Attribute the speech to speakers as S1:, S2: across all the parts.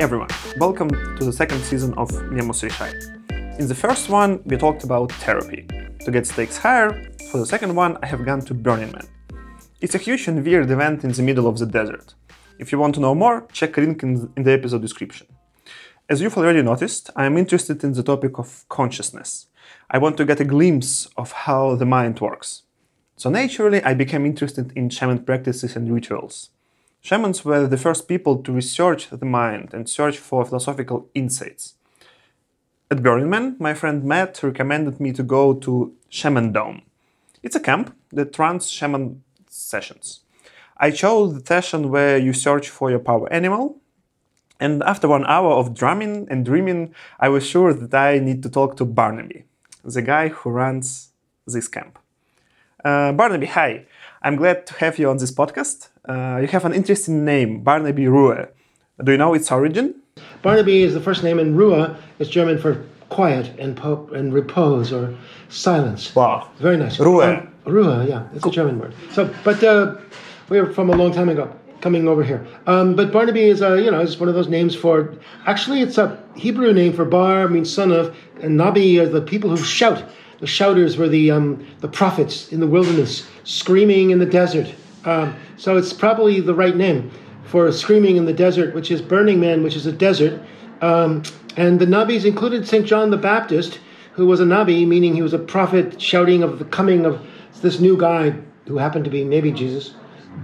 S1: everyone! Welcome to the second season of Memus Reshaet. In the first one, we talked about therapy. To get stakes higher, for the second one, I have gone to Burning Man. It's a huge and weird event in the middle of the desert. If you want to know more, check the link in the episode description. As you've already noticed, I am interested in the topic of consciousness. I want to get a glimpse of how the mind works. So naturally, I became interested in shaman practices and rituals. Shamans were the first people to research the mind and search for philosophical insights. At Burning Man, my friend Matt recommended me to go to Shamandome. It's a camp that runs shaman sessions. I chose the session where you search for your power animal, and after one hour of drumming and dreaming, I was sure that I need to talk to Barnaby, the guy who runs this camp. Uh, Barnaby, hi. I'm glad to have you on this podcast. Uh, you have an interesting name, Barnaby Ruhe. Do you know its origin?
S2: Barnaby is the first name, and Ruhe is German for quiet and, po- and repose or silence.
S1: Wow.
S2: Very nice.
S1: Ruhe.
S2: Um, Ruhe, yeah, it's a German word. So, but uh, we are from a long time ago coming over here. Um, but Barnaby is a, you know, is one of those names for. Actually, it's a Hebrew name for Bar means son of, and Nabi are the people who shout. The shouters were the um, the prophets in the wilderness, screaming in the desert. Um, so it's probably the right name for screaming in the desert, which is Burning Man, which is a desert. Um, and the Nabis included St. John the Baptist, who was a Nabi, meaning he was a prophet shouting of the coming of this new guy who happened to be maybe Jesus.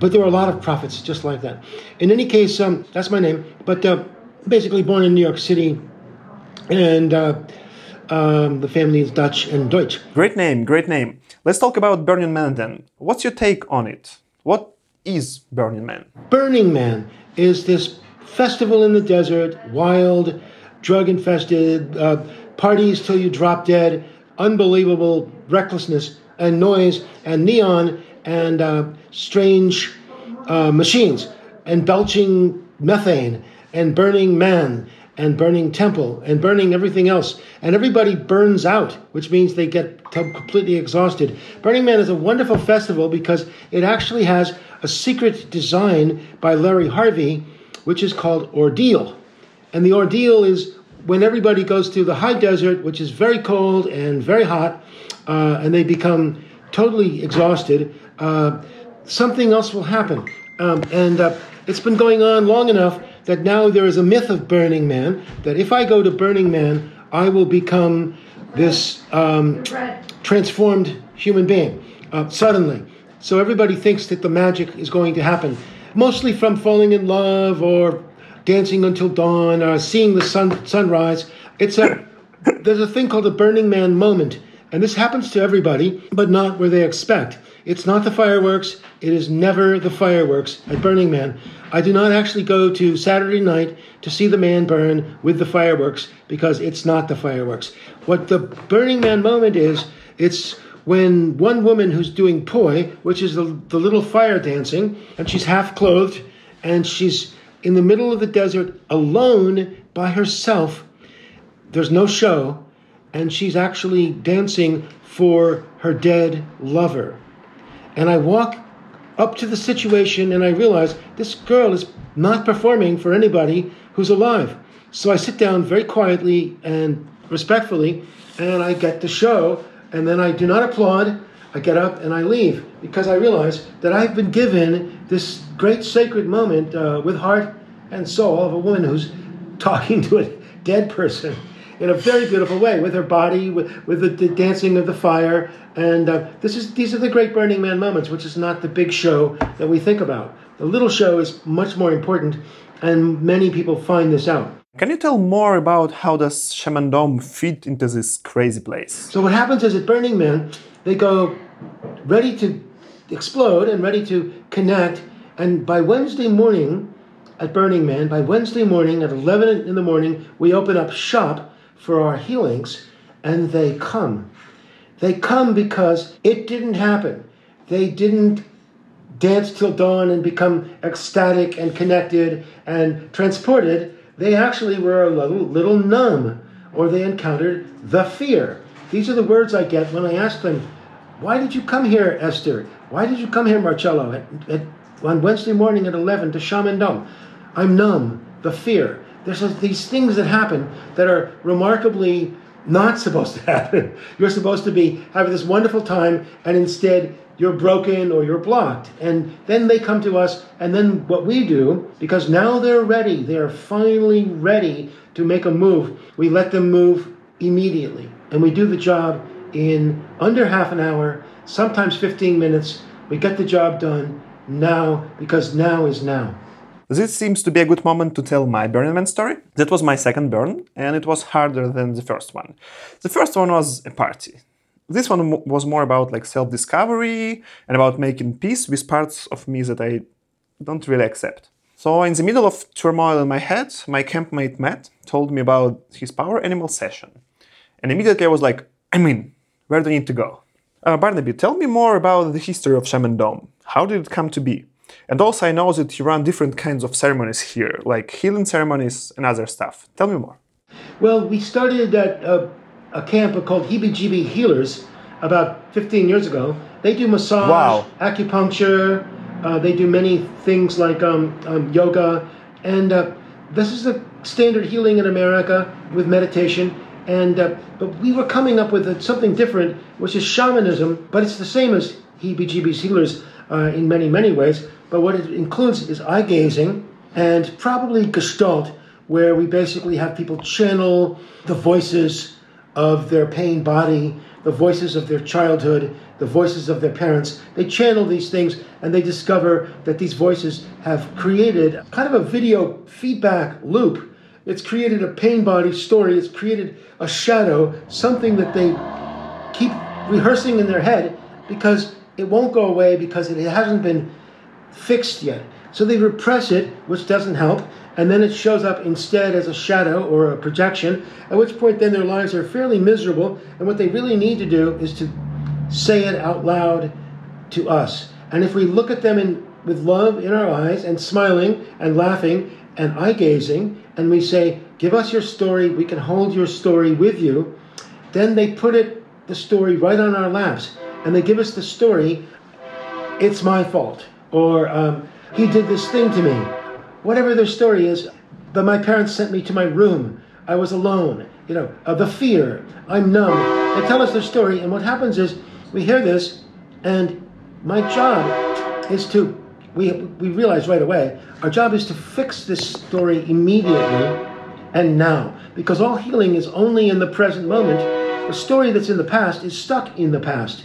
S2: But there were a lot of prophets just like that. In any case, um, that's my name. But uh, basically, born in New York City, and uh, um, the family is Dutch and Deutsch.
S1: Great name, great name. Let's talk about Burning Man then. What's your take on it? What is Burning Man?
S2: Burning Man is this festival in the desert, wild, drug infested, uh, parties till you drop dead, unbelievable recklessness and noise and neon and uh, strange uh, machines and belching methane and burning man and burning temple and burning everything else. And everybody burns out, which means they get completely exhausted. Burning Man is a wonderful festival because it actually has a secret design by Larry Harvey, which is called Ordeal. And the ordeal is when everybody goes to the high desert, which is very cold and very hot, uh, and they become totally exhausted, uh, something else will happen. Um, and uh, it's been going on long enough that now there is a myth of Burning Man that if I go to Burning Man, I will become this um, transformed human being uh, suddenly. So everybody thinks that the magic is going to happen, mostly from falling in love or dancing until dawn or seeing the sun sunrise. It's a there's a thing called a Burning Man moment, and this happens to everybody, but not where they expect. It's not the fireworks. It is never the fireworks at Burning Man. I do not actually go to Saturday night to see the man burn with the fireworks because it's not the fireworks. What the Burning Man moment is, it's when one woman who's doing poi, which is the, the little fire dancing, and she's half clothed, and she's in the middle of the desert alone by herself. There's no show, and she's actually dancing for her dead lover. And I walk up to the situation and I realize this girl is not performing for anybody who's alive. So I sit down very quietly and respectfully and I get the show and then I do not applaud. I get up and I leave because I realize that I've been given this great sacred moment uh, with heart and soul of a woman who's talking to a dead person in a very beautiful way with her body, with, with the, the dancing of the fire. And uh, this is these are the great Burning Man moments, which is not the big show that we think about. The little show is much more important, and many people find this out.
S1: Can you tell more about how does Shamandome fit into this crazy place?
S2: So what happens is at Burning Man, they go ready to explode and ready to connect. And by Wednesday morning at Burning Man, by Wednesday morning at 11 in the morning, we open up shop for our healings, and they come. They come because it didn't happen. They didn't dance till dawn and become ecstatic and connected and transported. They actually were a little, little numb, or they encountered the fear. These are the words I get when I ask them, Why did you come here, Esther? Why did you come here, Marcello, at, at, on Wednesday morning at 11 to Shamandome? I'm numb, the fear. There's these things that happen that are remarkably not supposed to happen. You're supposed to be having this wonderful time, and instead you're broken or you're blocked. And then they come to us, and then what we do, because now they're ready, they're finally ready to make a move, we let them move immediately. And we do the job in under half an hour, sometimes 15 minutes. We get the job done now because now is now.
S1: This seems to be a good moment to tell my Burning Man story. That was my second burn, and it was harder than the first one. The first one was a party. This one was more about like self-discovery and about making peace with parts of me that I don't really accept. So in the middle of turmoil in my head, my campmate Matt told me about his power animal session. And immediately I was like, I mean. Where do I need to go? Uh, Barnaby, tell me more about the history of Shamandome. How did it come to be? And also, I know that you run different kinds of ceremonies here, like healing ceremonies and other stuff. Tell me more.
S2: Well, we started at a, a camp called Heebie Jeebie Healers about 15 years ago. They do massage,
S1: wow.
S2: acupuncture, uh, they do many things like um, um, yoga. And uh, this is the standard healing in America with meditation. And uh, but we were coming up with something different, which is shamanism, but it's the same as heebie-jeebies healers uh, in many many ways. But what it includes is eye gazing and probably gestalt, where we basically have people channel the voices of their pain body, the voices of their childhood, the voices of their parents. They channel these things and they discover that these voices have created kind of a video feedback loop it's created a pain body story. It's created a shadow, something that they keep rehearsing in their head because it won't go away because it hasn't been fixed yet. So they repress it, which doesn't help, and then it shows up instead as a shadow or a projection, at which point then their lives are fairly miserable, and what they really need to do is to say it out loud to us. And if we look at them in, with love in our eyes and smiling and laughing and eye gazing, and we say, Give us your story, we can hold your story with you, then they put it, the story, right on our laps. And they give us the story, It's my fault. Or, um, He did this thing to me. Whatever their story is, but my parents sent me to my room. I was alone. You know, uh, the fear. I'm numb. They tell us their story, and what happens is we hear this, and my job is to we, we realize right away our job is to fix this story immediately and now. Because all healing is only in the present moment. The story that's in the past is stuck in the past.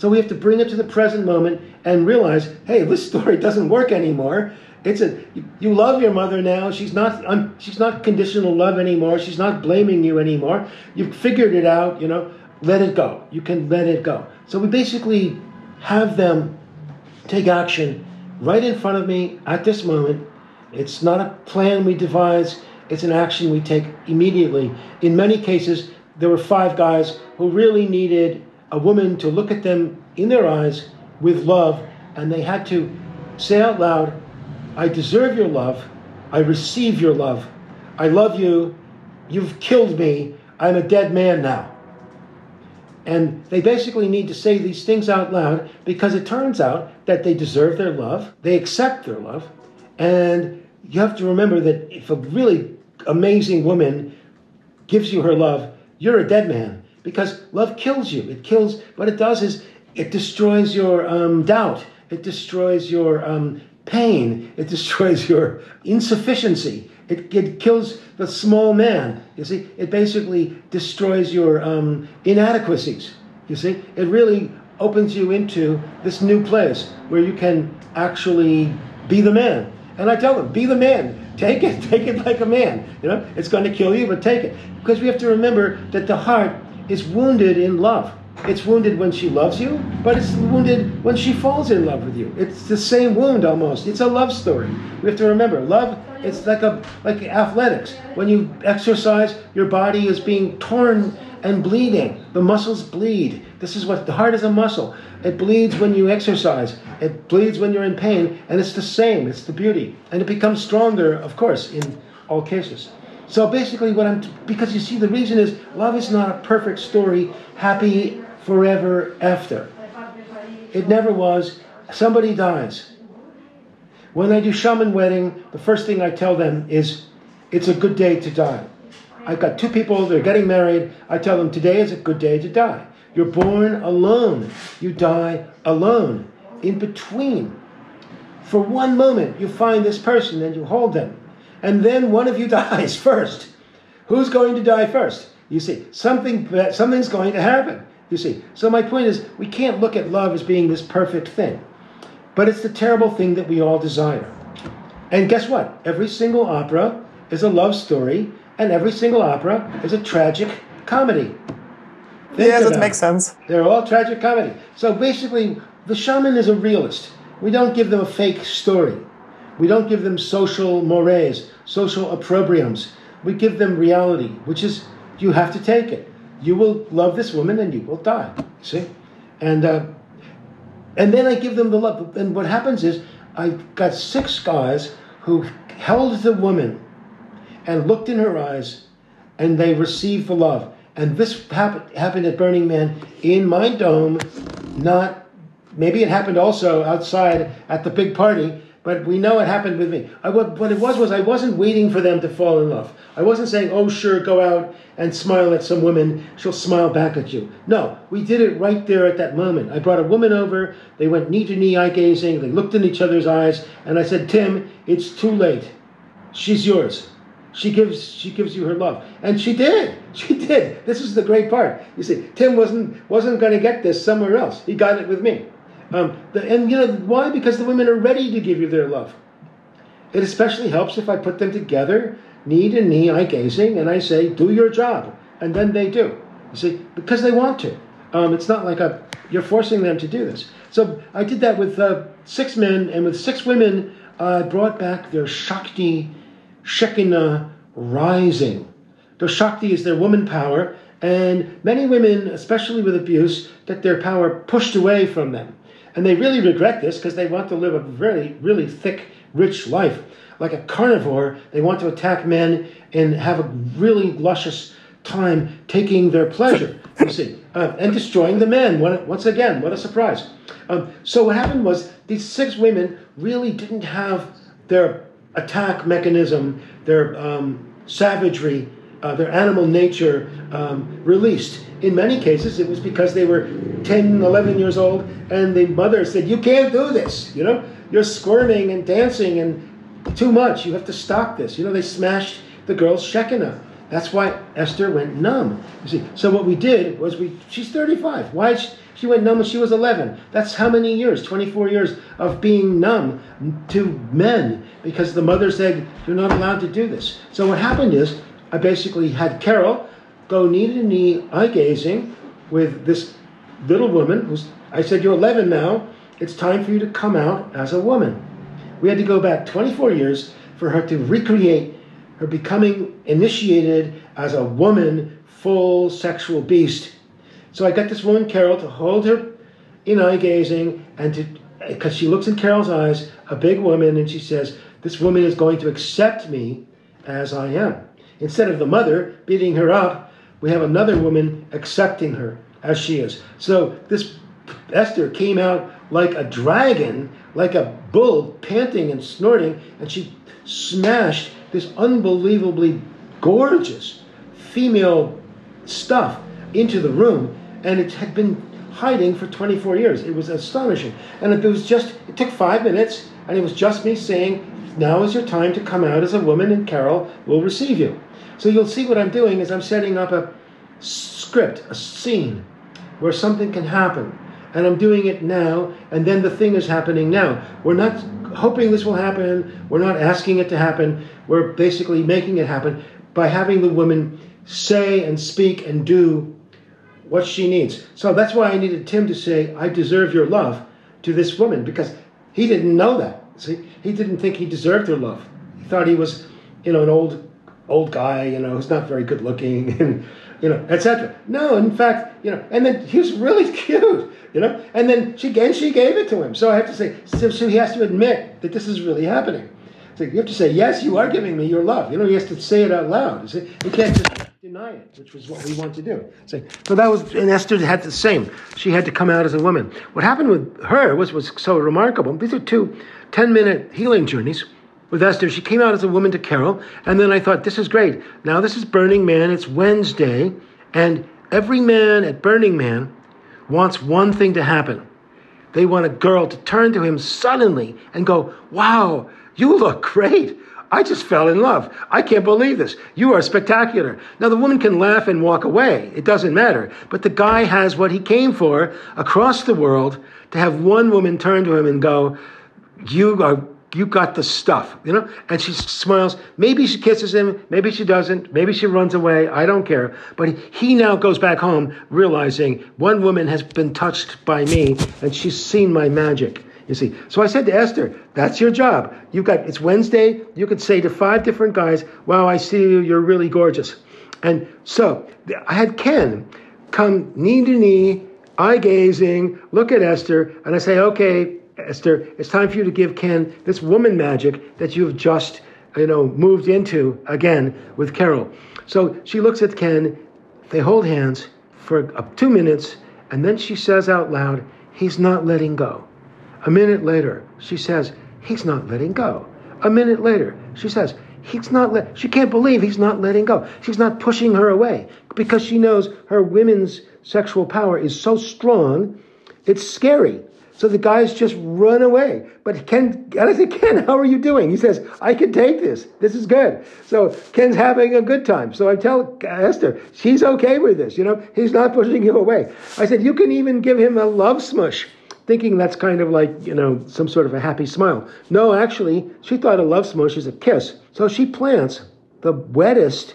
S2: So we have to bring it to the present moment and realize, hey, this story doesn't work anymore. It's a you love your mother now. She's not un, she's not conditional love anymore. She's not blaming you anymore. You've figured it out. You know, let it go. You can let it go. So we basically have them take action right in front of me at this moment. It's not a plan we devise, it's an action we take immediately. In many cases, there were five guys who really needed a woman to look at them in their eyes with love, and they had to say out loud, I deserve your love, I receive your love, I love you, you've killed me, I'm a dead man now. And they basically need to say these things out loud because it turns out that they deserve their love, they accept their love, and you have to remember that if a really amazing woman gives you her love, you're a dead man because love kills you. It kills, what it does is it destroys your um, doubt, it destroys your um, pain, it destroys your insufficiency, it, it kills the small man. You see, it basically destroys your um, inadequacies. You see, it really opens you into this new place where you can actually be the man. And I tell them, be the man. Take it, take it like a man. You know, it's going to kill you, but take it. Because we have to remember that the heart is wounded in love. It's wounded when she loves you, but it's wounded when she falls in love with you. It's the same wound almost. It's a love story. We have to remember, love it's like a like athletics. When you exercise, your body is being torn and bleeding. The muscles bleed. This is what the heart is a muscle. It bleeds when you exercise. It bleeds when you're in pain, and it's the same. It's the beauty, and it becomes stronger, of course, in all cases. So basically, what I'm t- because you see, the reason is love is not a perfect story, happy forever after. It never was. Somebody dies. When I do shaman wedding, the first thing I tell them is it's a good day to die. I've got two people, they're getting married. I tell them today is a good day to die. You're born alone, you die alone. In between, for one moment, you find this person and you hold them. And then one of you dies first. Who's going to die first? You see, something uh, something's going to happen. You see. So my point is we can't look at love as being this perfect thing. But it's the terrible thing that we all desire. And guess what? Every single opera is a love story, and every single opera is a tragic comedy.
S1: Think yeah, that makes sense.
S2: They're all tragic comedy. So basically, the shaman is a realist. We don't give them a fake story. We don't give them social mores, social opprobriums. We give them reality, which is you have to take it. You will love this woman and you will die. See? And uh, and then I give them the love. And what happens is I've got six guys who held the woman and looked in her eyes and they received the love. And this happened, happened at Burning Man in my dome, not, maybe it happened also outside at the big party, but we know it happened with me. I, what, what it was was I wasn't waiting for them to fall in love. I wasn't saying, oh, sure, go out and smile at some woman. She'll smile back at you. No, we did it right there at that moment. I brought a woman over. They went knee to knee, eye gazing. They looked in each other's eyes. And I said, Tim, it's too late. She's yours. She gives, she gives you her love. And she did. She did. This is the great part. You see, Tim wasn't, wasn't going to get this somewhere else. He got it with me. Um, the, and you know why? Because the women are ready to give you their love. It especially helps if I put them together, knee to knee, eye gazing, and I say, "Do your job," and then they do. You see, because they want to. Um, it's not like a, you're forcing them to do this. So I did that with uh, six men, and with six women, I brought back their Shakti, Shekinah rising. Their Shakti is their woman power, and many women, especially with abuse, get their power pushed away from them. And they really regret this because they want to live a very, really thick, rich life. Like a carnivore, they want to attack men and have a really luscious time taking their pleasure, you see, uh, and destroying the men. Once again, what a surprise. Um, so what happened was these six women really didn't have their attack mechanism, their um, savagery, uh, their animal nature um, released. In many cases, it was because they were 10, 11 years old, and the mother said, You can't do this. You know, you're squirming and dancing and too much. You have to stop this. You know, they smashed the girl's Shekinah. That's why Esther went numb. You see, so what we did was we, she's 35. Why she, she went numb when she was 11? That's how many years? 24 years of being numb to men because the mother said, You're not allowed to do this. So what happened is, I basically had Carol go knee to knee, eye gazing with this little woman who's, I said, You're 11 now. It's time for you to come out as a woman. We had to go back 24 years for her to recreate her becoming initiated as a woman, full sexual beast. So I got this woman, Carol, to hold her in eye gazing and to, because she looks in Carol's eyes, a big woman, and she says, This woman is going to accept me as I am. Instead of the mother beating her up, we have another woman accepting her as she is. So this Esther came out like a dragon, like a bull, panting and snorting, and she smashed this unbelievably gorgeous female stuff into the room, and it had been hiding for 24 years. It was astonishing. And it was just, it took five minutes, and it was just me saying, Now is your time to come out as a woman, and Carol will receive you. So you'll see what I'm doing is I'm setting up a script, a scene where something can happen. And I'm doing it now, and then the thing is happening now. We're not hoping this will happen, we're not asking it to happen, we're basically making it happen by having the woman say and speak and do what she needs. So that's why I needed Tim to say, I deserve your love to this woman, because he didn't know that. See, he didn't think he deserved her love. He thought he was, you know, an old old guy, you know, who's not very good looking, and you know, etc. No, in fact, you know, and then he was really cute, you know, and then she and she gave it to him. So I have to say, so, so he has to admit that this is really happening. So you have to say, yes, you are giving me your love. You know, he has to say it out loud. You see, he can't just deny it, which was what we want to do. So, so that was, and Esther had the same. She had to come out as a woman. What happened with her was was so remarkable. These are two 10 minute healing journeys with Esther. She came out as a woman to Carol, and then I thought, this is great. Now this is Burning Man. It's Wednesday, and every man at Burning Man wants one thing to happen. They want a girl to turn to him suddenly and go, Wow, you look great. I just fell in love. I can't believe this. You are spectacular. Now, the woman can laugh and walk away. It doesn't matter. But the guy has what he came for across the world to have one woman turn to him and go, You are you got the stuff, you know? And she smiles. Maybe she kisses him. Maybe she doesn't. Maybe she runs away. I don't care. But he now goes back home realizing one woman has been touched by me and she's seen my magic. You see. So I said to Esther, that's your job. You've got, it's Wednesday. You could say to five different guys, wow, I see you. You're really gorgeous. And so I had Ken come knee to knee, eye gazing, look at Esther, and I say, okay, Esther, it's time for you to give Ken this woman magic that you've just, you know, moved into again with Carol. So she looks at Ken, they hold hands for uh, two minutes, and then she says out loud, He's not letting go. A minute later, she says, He's not letting go. A minute later, she says, He's not let she can't believe he's not letting go. She's not pushing her away because she knows her women's sexual power is so strong, it's scary. So the guys just run away. But Ken, and I said, Ken, how are you doing? He says, I can take this. This is good. So Ken's having a good time. So I tell Esther, she's okay with this. You know, he's not pushing you away. I said, you can even give him a love smush, thinking that's kind of like, you know, some sort of a happy smile. No, actually, she thought a love smush is a kiss. So she plants the wettest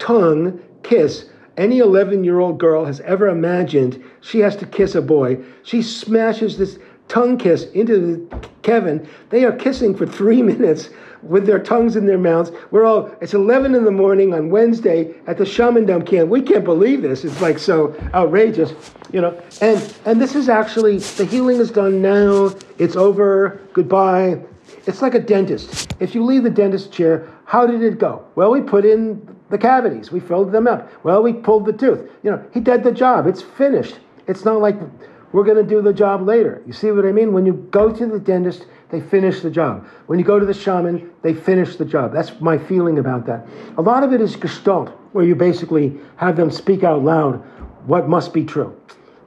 S2: tongue kiss any 11 year old girl has ever imagined she has to kiss a boy. She smashes this tongue kiss into Kevin. They are kissing for three minutes with their tongues in their mouths. We're all, it's 11 in the morning on Wednesday at the Shamandome camp. We can't believe this. It's like so outrageous, you know. And, and this is actually, the healing is done now. It's over. Goodbye. It's like a dentist. If you leave the dentist chair, how did it go? Well, we put in the cavities. We filled them up. Well, we pulled the tooth. You know, he did the job. It's finished. It's not like we're going to do the job later. You see what I mean? When you go to the dentist, they finish the job. When you go to the shaman, they finish the job. That's my feeling about that. A lot of it is gestalt, where you basically have them speak out loud what must be true.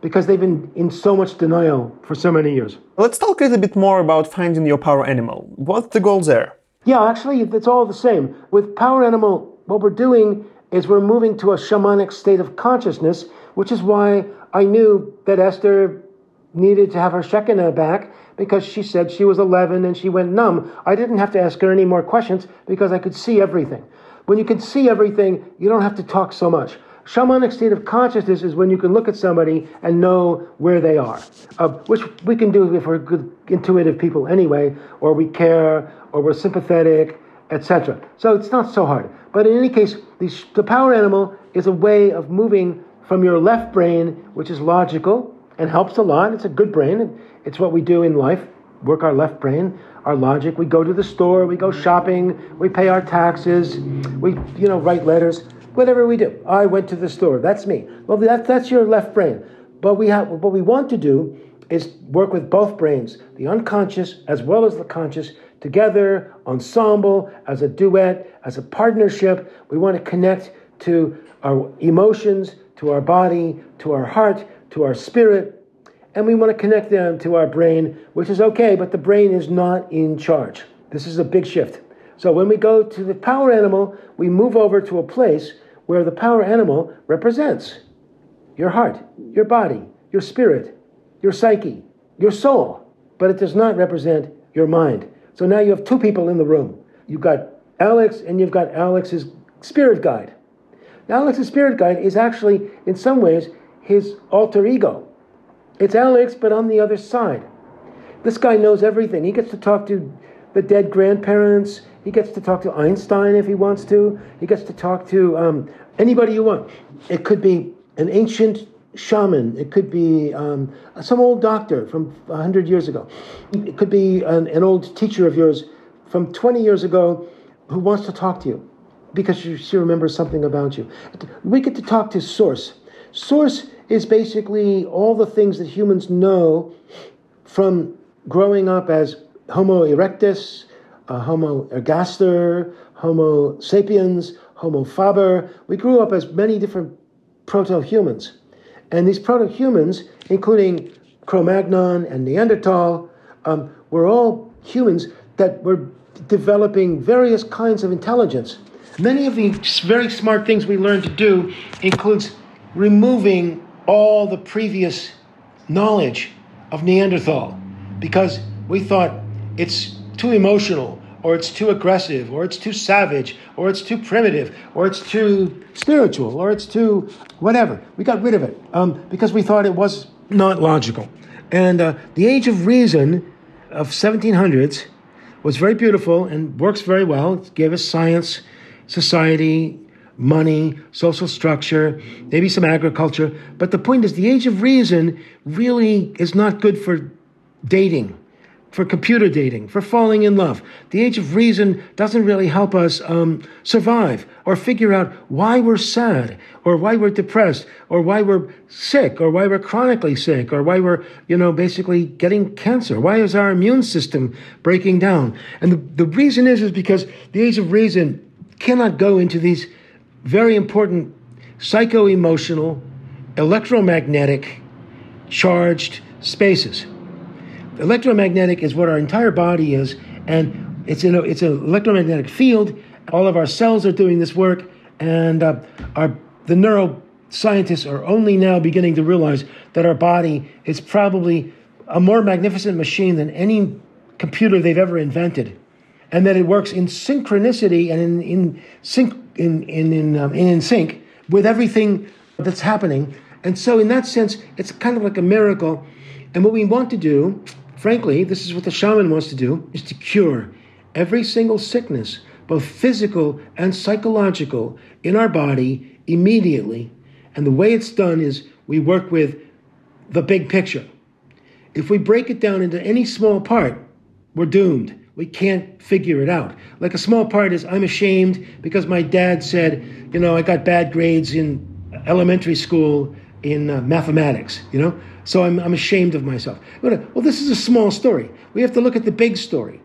S2: Because they've been in so much denial for so many years.
S1: Let's talk a little bit more about finding your power animal. What's the goal there?
S2: Yeah, actually, it's all the same. With power animal what we're doing is we're moving to a shamanic state of consciousness, which is why I knew that Esther needed to have her Shekinah back because she said she was 11 and she went numb. I didn't have to ask her any more questions because I could see everything. When you can see everything, you don't have to talk so much. Shamanic state of consciousness is when you can look at somebody and know where they are, uh, which we can do if we're good, intuitive people anyway, or we care, or we're sympathetic, etc. So it's not so hard. But in any case, the, the power animal is a way of moving from your left brain, which is logical and helps a lot. It's a good brain. It's what we do in life work our left brain, our logic. We go to the store, we go shopping, we pay our taxes, we you know write letters, whatever we do. I went to the store. That's me. Well, that, that's your left brain. But we have what we want to do is work with both brains, the unconscious as well as the conscious, together, ensemble, as a duet, as a partnership. We want to connect to our emotions, to our body, to our heart, to our spirit, and we want to connect them to our brain, which is okay, but the brain is not in charge. This is a big shift. So when we go to the power animal, we move over to a place where the power animal represents your heart, your body, your spirit, your psyche, your soul, but it does not represent your mind. So now you have two people in the room. You've got Alex and you've got Alex's spirit guide. Now, Alex's spirit guide is actually, in some ways, his alter ego. It's Alex, but on the other side. This guy knows everything. He gets to talk to the dead grandparents. He gets to talk to Einstein if he wants to. He gets to talk to um, anybody you want. It could be an ancient shaman. It could be um, some old doctor from 100 years ago. It could be an, an, old teacher of yours from 20 years ago who wants to talk to you because she remembers something about you. We get to talk to Source. Source is basically all the things that humans know from growing up as Homo erectus, uh, Homo ergaster, Homo sapiens, Homo faber. We grew up as many different proto humans. And these proto humans, including Cro Magnon and Neanderthal, um, were all humans that were developing various kinds of intelligence. Many of the very smart things we learned to do includes removing all the previous knowledge of Neanderthal because we thought it's too emotional or it's too aggressive or it's too savage or it's too primitive or it's too spiritual or it's too whatever. We got rid of it um, because we thought it was not logical. And uh, the age of reason of 1700s was very beautiful and works very well. It gave us science, society, money, social structure, maybe some agriculture. But the point is, the age of reason really is not good for dating for computer dating, for falling in love. The age of reason doesn't really help us um, survive or figure out why we're sad or why we're depressed or why we're sick or why we're chronically sick or why we're, you know, basically getting cancer. Why is our immune system breaking down? And the, the reason is, is because the age of reason cannot go into these very important psycho emotional, electromagnetic, charged spaces electromagnetic is what our entire body is, and it's in a, it's an electromagnetic field. All of our cells are doing this work, and uh, our the neuroscientists are only now beginning to realize that our body is probably a more magnificent machine than any computer they've ever invented, and that it works in synchronicity and in in sync in in in, um, in, in sync with everything that's happening. And so, in that sense, it's kind of like a miracle. And what we want to do Frankly, this is what the shaman wants to do, is to cure every single sickness, both physical and psychological, in our body immediately. And the way it's done is we work with the big picture. If we break it down into any small part, we're doomed. We can't figure it out. Like a small part is I'm ashamed because my dad said, you know, I got bad grades in elementary school in uh, mathematics, you know? So I'm, I'm ashamed of myself. Well, this is a small story. We have to look at the big story.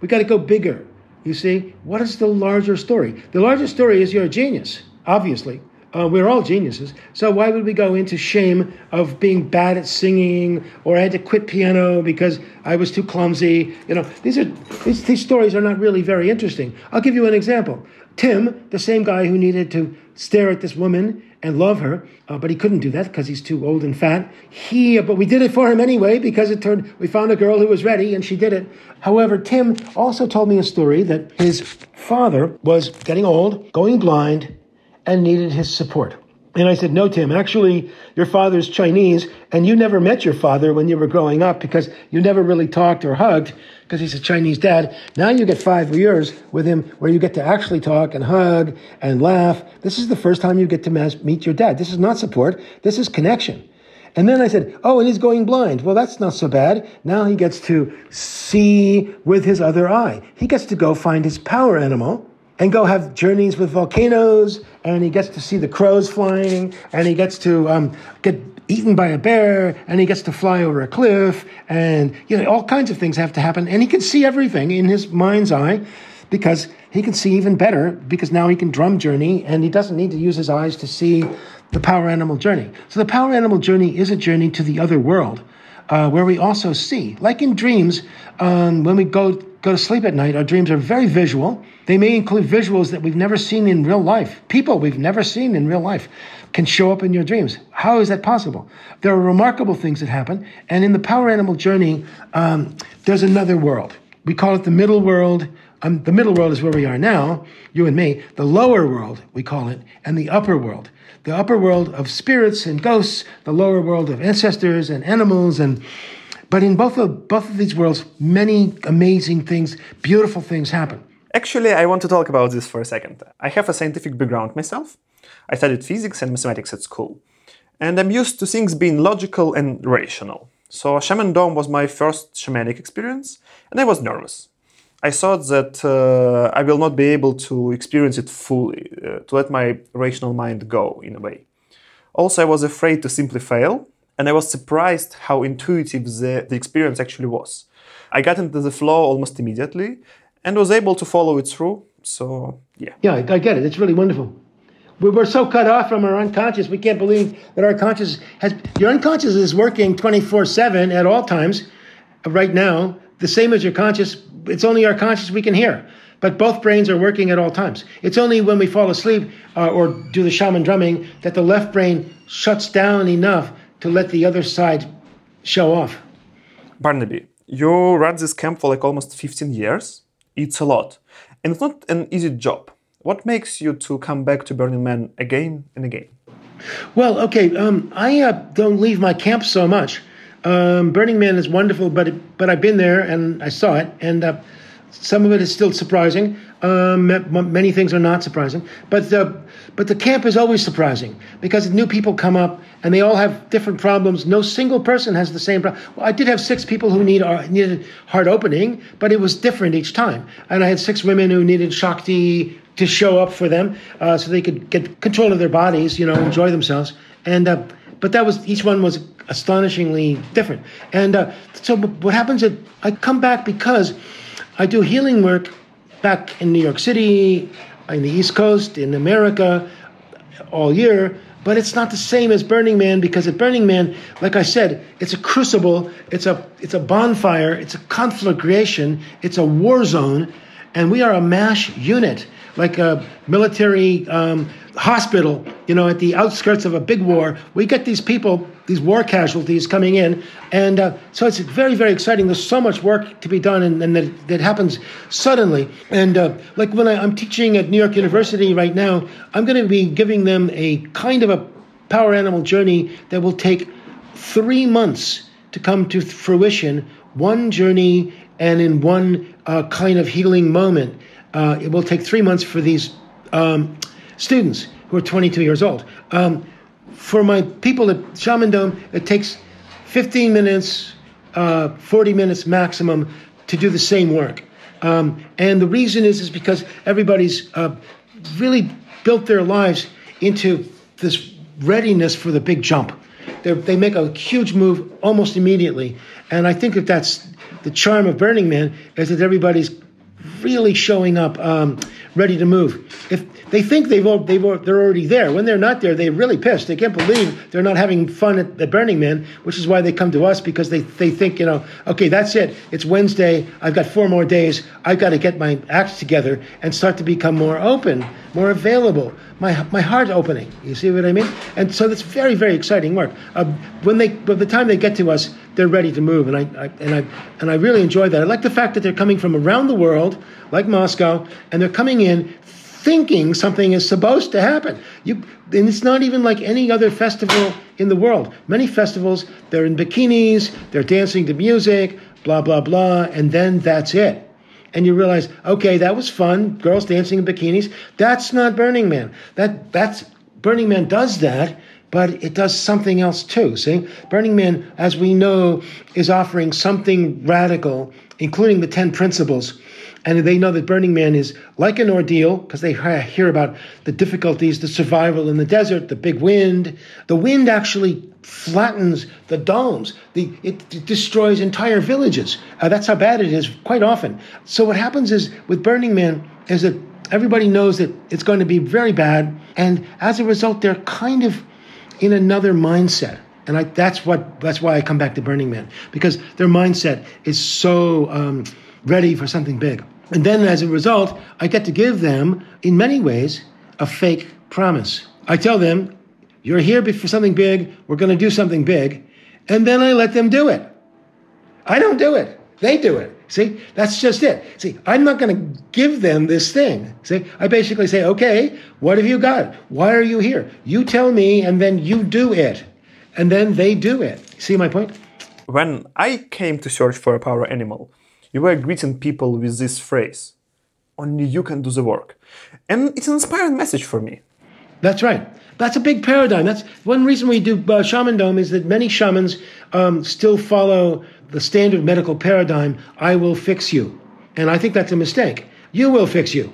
S2: We got to go bigger. You see, what is the larger story? The larger story is you're a genius, obviously. Uh, we're all geniuses. So why would we go into shame of being bad at singing or I had to quit piano because I was too clumsy? You know, these are these, these stories are not really very interesting. I'll give you an example. Tim, the same guy who needed to stare at this woman and love her, uh, but he couldn't do that because he's too old and fat. He, uh, but we did it for him anyway because it turned. We found a girl who was ready, and she did it. However, Tim also told me a story that his father was getting old, going blind, and needed his support. And I said, No, Tim, actually, your father's Chinese, and you never met your father when you were growing up because you never really talked or hugged because he's a Chinese dad. Now you get five years with him where you get to actually talk and hug and laugh. This is the first time you get to meet your dad. This is not support, this is connection. And then I said, Oh, and he's going blind. Well, that's not so bad. Now he gets to see with his other eye. He gets to go find his power animal and go have journeys with volcanoes, and he gets to see the crows flying, and he gets to um, get eaten by a bear, and he gets to fly over a cliff, and you know all kinds of things have to happen, and he can see everything in his mind's eye because he can see even better because now he can drum journey, and he doesn't need to use his eyes to see the power animal journey. So the power animal journey is a journey to the other world. Uh, where we also see, like in dreams, um, when we go go to sleep at night, our dreams are very visual. They may include visuals that we've never seen in real life. People we've never seen in real life can show up in your dreams. How is that possible? There are remarkable things that happen. And in the power animal journey, um, there's another world. We call it the middle world. Um, the middle world is where we are now, you and me. The lower world, we call it, and the upper world. The upper world of spirits and ghosts, the lower world of ancestors and animals and but in both of both of these worlds, many amazing things, beautiful things happen.
S1: Actually, I want to talk about this for a second. I have a scientific background myself. I studied physics and mathematics at school. And I'm used to things being logical and rational. So Shamandome was my first shamanic experience, and I was nervous. I thought that uh, I will not be able to experience it fully, uh, to let my rational mind go in a way. Also, I was afraid to simply fail, and I was surprised how intuitive the, the experience actually was. I got into the flow almost immediately, and was able to follow it through. So, yeah.
S2: Yeah, I, I get it. It's really wonderful. We- We're so cut off from our unconscious. We can't believe that our conscious has. Your unconscious is working 24 7 at all times right now, the same as your conscious. It's only our conscious we can hear. But both brains are working at all times. It's only when we fall asleep uh, or do the shaman drumming that the left brain shuts down enough to let the other side show off.
S1: Barnaby, you run this camp for like almost 15 years. It's a lot. And it's not an easy job. What makes you to come back to Burning Man again and again?
S2: Well, okay. Um, I uh, don't leave my camp so much. Um, Burning Man is wonderful, but it, but I've been there and I saw it, and uh, some of it is still surprising. Um, many things are not surprising, but the but the camp is always surprising because new people come up and they all have different problems. No single person has the same problem. Well, I did have six people who need uh, needed heart opening, but it was different each time. And I had six women who needed Shakti to show up for them uh, so they could get control of their bodies, you know, enjoy themselves. And uh, but that was each one was astonishingly different. And uh, so what happens is I come back because I do healing work back in New York City, in the East Coast, in America, all year. But it's not the same as Burning Man because at Burning Man, like I said, it's a crucible, it's a it's a bonfire, it's a conflagration, it's a war zone, and we are a mash unit, like a military um, hospital, you know, at the outskirts of a big war. We get these people, these war casualties coming in, and uh, so it's very, very exciting. There's so much work to be done, and, and that, that happens suddenly. And uh, like when I, I'm teaching at New York University right now, I'm going to be giving them a kind of a power animal journey that will take three months to come to fruition. One journey and in one uh, kind of healing moment. Uh, it will take three months for these um, students who are 22 years old. Um, for my people at Shamandome, it takes 15 minutes, uh, 40 minutes maximum to do the same work. Um, and the reason is is because everybody's uh, really built their lives into this readiness for the big jump. They're, they make a huge move almost immediately, and I think that that's the charm of Burning Man is that everybody's really showing up um, ready to move. If they think they've, al- they've al- they're already there, when they're not there, they're really pissed. They can't believe they're not having fun at, Burning Man, which is why they come to us because they, they think, you know, okay, that's it. It's Wednesday. I've got four more days. I've got to get my act together and start to become more open, more available. My, my heart opening. You see what I mean? And so that's very, very exciting work. Uh, when they, by the time they get to us, they're ready to move, and I, I and I and I really enjoy that. I like the fact that they're coming from around the world, like Moscow, and they're coming in thinking something is supposed to happen. You, and it's not even like any other festival in the world. Many festivals, they're in bikinis, they're dancing to music, blah blah blah, and then that's it. And you realize, okay, that was fun, girls dancing in bikinis. That's not Burning Man. That that's Burning Man does that, but it does something else too. See, Burning Man, as we know, is offering something radical, including the ten principles. And they know that Burning Man is like an ordeal because they hear about the difficulties, the survival in the desert, the big wind. The wind actually flattens the domes. The, it, d- destroys entire villages. Uh, that's how bad it is quite often. So what happens is with Burning Man is that everybody knows that it's going to be very bad, and as a result, they're kind of in another mindset. And I, that's what that's why I come back to Burning Man because their mindset is so um, ready for something big. And then as a result, I get to give them, in many ways, a fake promise. I tell them, "You're here for something big. We're going to do something big," and then I let them do it. I don't do it. They do it. See, that's just it. See, I'm not going to give them this thing. See, I basically say, okay, what have you got? Why are you here? You tell me, and then you do it. And then they do it. See my point?
S1: When I came to search for a power animal, you were greeting people with this phrase only you can do the work. And it's an inspiring message for me.
S2: That's right. That's a big paradigm. That's one reason we do uh, Shamandome is that many shamans um, still follow the standard medical paradigm I will fix you. And I think that's a mistake. You will fix you.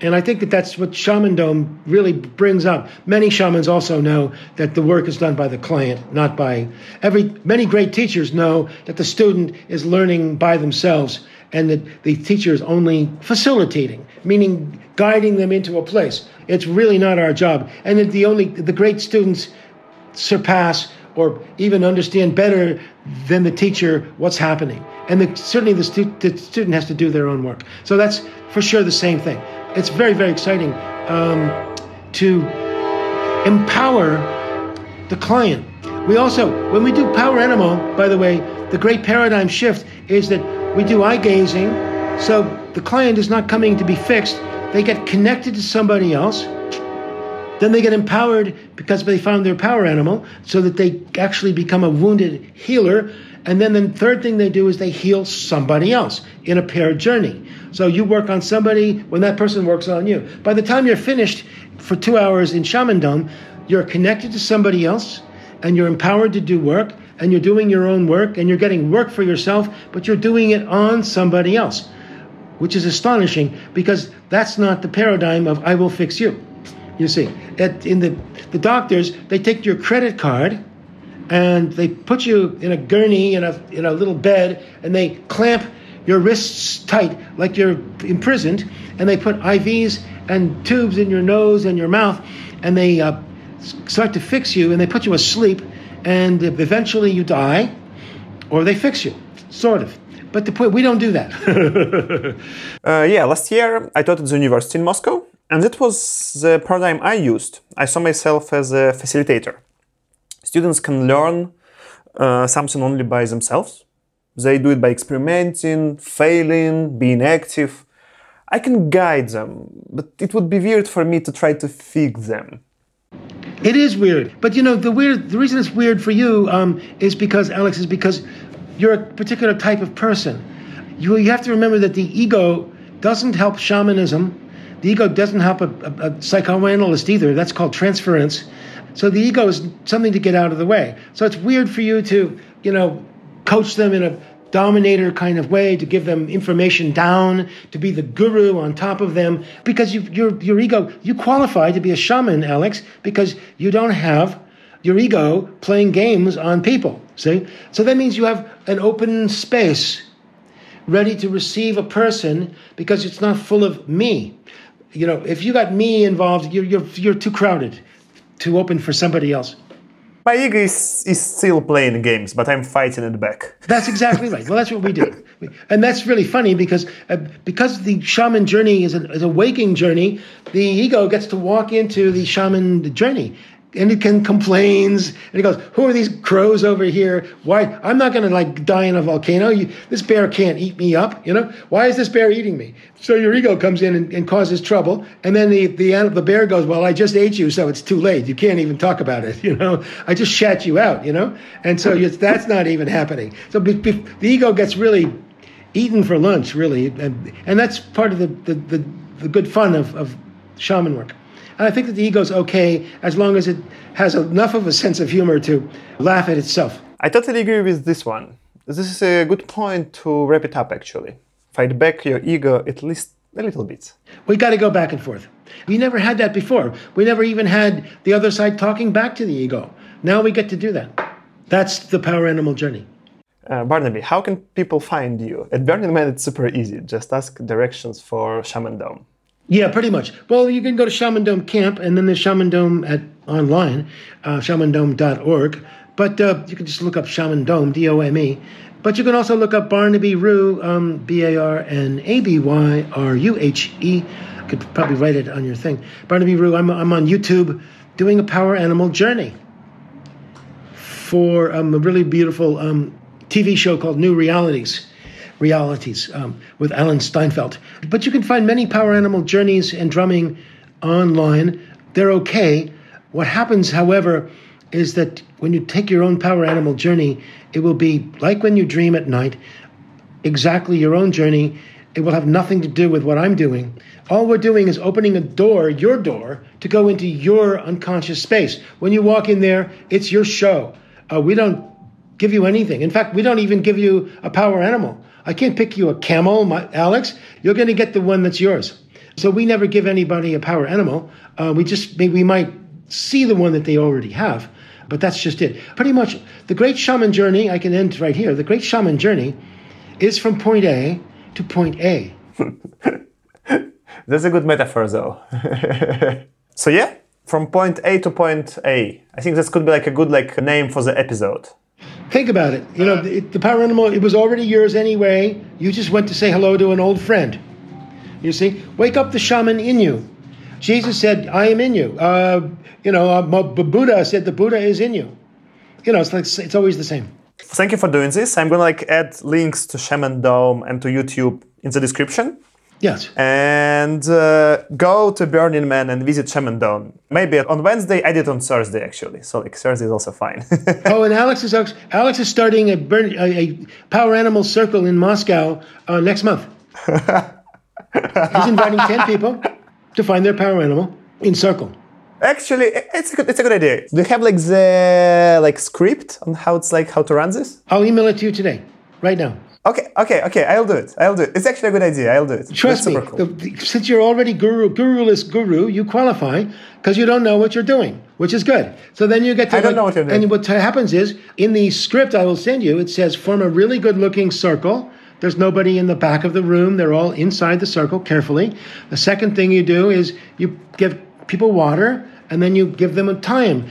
S2: And I think that that's what Shamandome really brings up. Many shamans also know that the work is done by the client, not by every. Many great teachers know that the student is learning by themselves and that the teacher is only facilitating, meaning guiding them into a place. It's really not our job. And the only the great students surpass or even understand better than the teacher what's happening. And the, certainly the, stu- the, student has to do their own work. So that's for sure the same thing. It's very, very exciting um, to empower the client. We also, when we do Power Animal, by the way, the great paradigm shift is that we do eye gazing. So the client is not coming to be fixed. They get connected to somebody else. Then they get empowered because they found their power animal so that they actually become a wounded healer. And then the third thing they do is they heal somebody else in a paired journey. So you work on somebody when that person works on you. By the time you're finished for two hours in Shamandome, you're connected to somebody else and you're empowered to do work and you're doing your own work and you're getting work for yourself, but you're doing it on somebody else, which is astonishing because that's not the paradigm of I will fix you. You see, at, in the, the doctors, they take your credit card and they put you in a gurney in a, in a little bed and they clamp your wrists tight like you're imprisoned and they put IVs and tubes in your nose and your mouth and they uh, start to fix you and they put you asleep and eventually you die or they fix you, sort of. But the point, we don't do that.
S1: uh, yeah, last year I taught at the university in Moscow, and that was the paradigm I used. I saw myself as a facilitator. Students can learn uh, something only by themselves. They do it by experimenting, failing, being active. I can guide them, but it would be weird for me to try to fix them.
S2: It is weird, but you know the weird. The reason it's weird for you um, is because Alex is because you're a particular type of person. You you have to remember that the ego doesn't help shamanism. The ego doesn't help a, a, a psychoanalyst either. That's called transference. So the ego is something to get out of the way. So it's weird for you to you know coach them in a dominator kind of way, to give them information down, to be the guru on top of them, because you, your, your ego, you qualify to be a shaman, Alex, because you don't have your ego playing games on people. See? So that means you have an open space ready to receive a person because it's not full of me. You know, if you got me involved, you're, you're, you're too crowded, too open for somebody else
S1: my ego is, is still playing games, but I'm fighting it back.
S2: That's exactly right. Well, that's what we do. And that's really funny because uh, because the shaman journey is a, is a waking journey, the ego gets to walk into the shaman journey and he can complains and he goes, "Who are these crows over here? Why? I'm not going to like die in a volcano. You, this bear can't eat me up. You know why is this bear eating me?" So your ego comes in and, and causes trouble, and then the the the bear goes, "Well, I just ate you, so it's too late. You can't even talk about it. You know, I just shat you out. You know, and so that's not even happening. So be, be, the ego gets really eaten for lunch, really, and and that's part of the the, the, the good fun of, of shaman work. And I think that the ego is okay as long as it has enough of a sense of humor to laugh at itself.
S1: I totally agree with this one. This is a good point to wrap it up, actually. Fight back your ego at least a little bit.
S2: We got to go back and forth. We never had that before. We never even had the other side talking back to the ego. Now we get to do that. That's the power animal journey.
S1: Uh, Barnaby, how can people find you? At Burning Man, it's super easy. Just ask directions for Shamandome.
S2: Yeah, pretty much. Well, you can go to Shamandome Camp, and then there's Shamandome at online, uh, shamandome.org. But uh, you can just look up Shamandome, D O M E. But you can also look up Barnaby Ruhe, um, B A R N A B Y R U H E. Could probably write it on your thing. Barnaby Ruhe. I'm, I'm on YouTube doing a power animal journey for um, a really beautiful um, TV show called New Realities realities um, with Alan Steinfeld. But you can find many Power Animal journeys and drumming online. They're okay. What happens, however, is that when you take your own Power Animal journey, it will be like when you dream at night, exactly your own journey. It will have nothing to do with what I'm doing. All we're doing is opening a door, your door, to go into your unconscious space. When you walk in there, it's your show. Uh, we don't give you anything. In fact, we don't even give you a power animal. I can't pick you a camel, my, Alex. You're going to get the one that's yours. So we never give anybody a power animal. Uh, we just we might see the one that they already have, but that's just it. Pretty much, the great shaman journey. I can end right here. The great shaman journey is from point A to point A.
S1: That's a good metaphor, though. so yeah, from point A to point A. I think this could be like a good like name for the episode.
S2: Think about it. You know, the, the power animal, it was already yours anyway. You just went to say hello to an old friend. You see? Wake up the shaman in you. Jesus said, I am in you. Uh, you know, uh, Buddha said the Buddha is in you. You know, it's like it's always the same.
S1: Thank you for doing this. I'm gonna like add links to Shamandome and to YouTube in the description.
S2: Yes.
S1: And uh, go to Burning Man and visit Shamandome. Maybe on Wednesday, I did on Thursday actually. So like Thursday is also fine.
S2: oh, and Alex is Alex is starting a, burn, a, a Power Animal Circle in Moscow uh, next month. He's inviting ten people to find their power animal in circle.
S1: Actually, it's a good, it's a good idea. Do you have like the like script on how it's like how to run this?
S2: I'll email it to you today, right now.
S1: Okay, okay, okay. I'll do it. I'll do it. It's actually a good idea. I'll do it.
S2: Trust That's me. Cool. The, since you're already guru, guruless guru, you qualify because you don't know what you're doing, which is good. So then you get to.
S1: I don't like, know what you're doing.
S2: And what happens is, in the script I will send you, it says form a really good-looking circle. There's nobody in the back of the room. They're all inside the circle carefully. The second thing you do is you give people water and then you give them a time.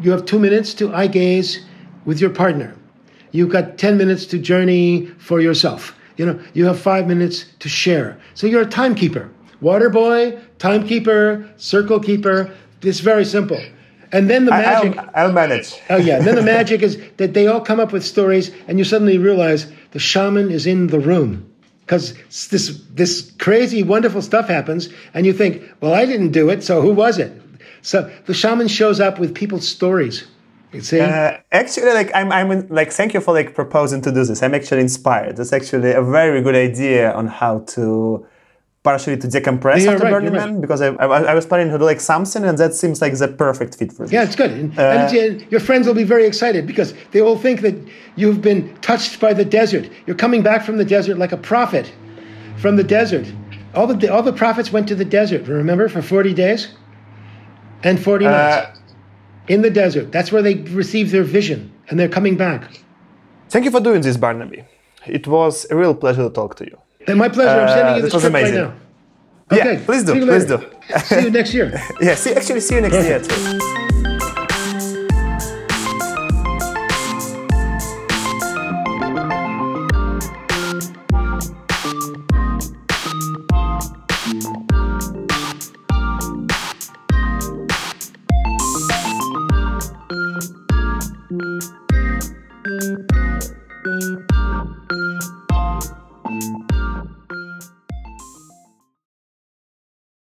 S2: You have two minutes to eye gaze with your partner. You've got 10 minutes to journey for yourself. You know, you have five minutes to share. So you're a timekeeper. Water boy, timekeeper, circle keeper. It's very simple. And then the magic.
S1: I'll, I'll manage.
S2: oh, yeah. And then the magic is that they all come up with stories, and you suddenly realize the shaman is in the room. Because this, this crazy, wonderful stuff happens, and you think, well, I didn't do it, so who was it? So the shaman shows up with people's stories. Uh,
S1: actually, like I'm, I'm like, thank you for like proposing to do this. I'm actually inspired. That's actually a very good idea on how to partially to decompress yeah, after right, Burning Man right. because I, I, I, was planning to do like something and that seems like the perfect fit for this.
S2: Yeah, it's good. And, uh, and your friends will be very excited because they will think that you've been touched by the desert. You're coming back from the desert like a prophet from the desert. All the, all the prophets went to the desert, remember, for 40 days and 40 uh, nights in the desert. That's where they received their vision and they're coming back.
S1: Thank you for doing this, Barnaby. It was a real pleasure to talk to you.
S2: And my pleasure. I'm sending you uh, the script right now.
S1: Okay. Yeah, please do. Please do.
S2: see you next year.
S1: yeah. See, actually, see you next year too.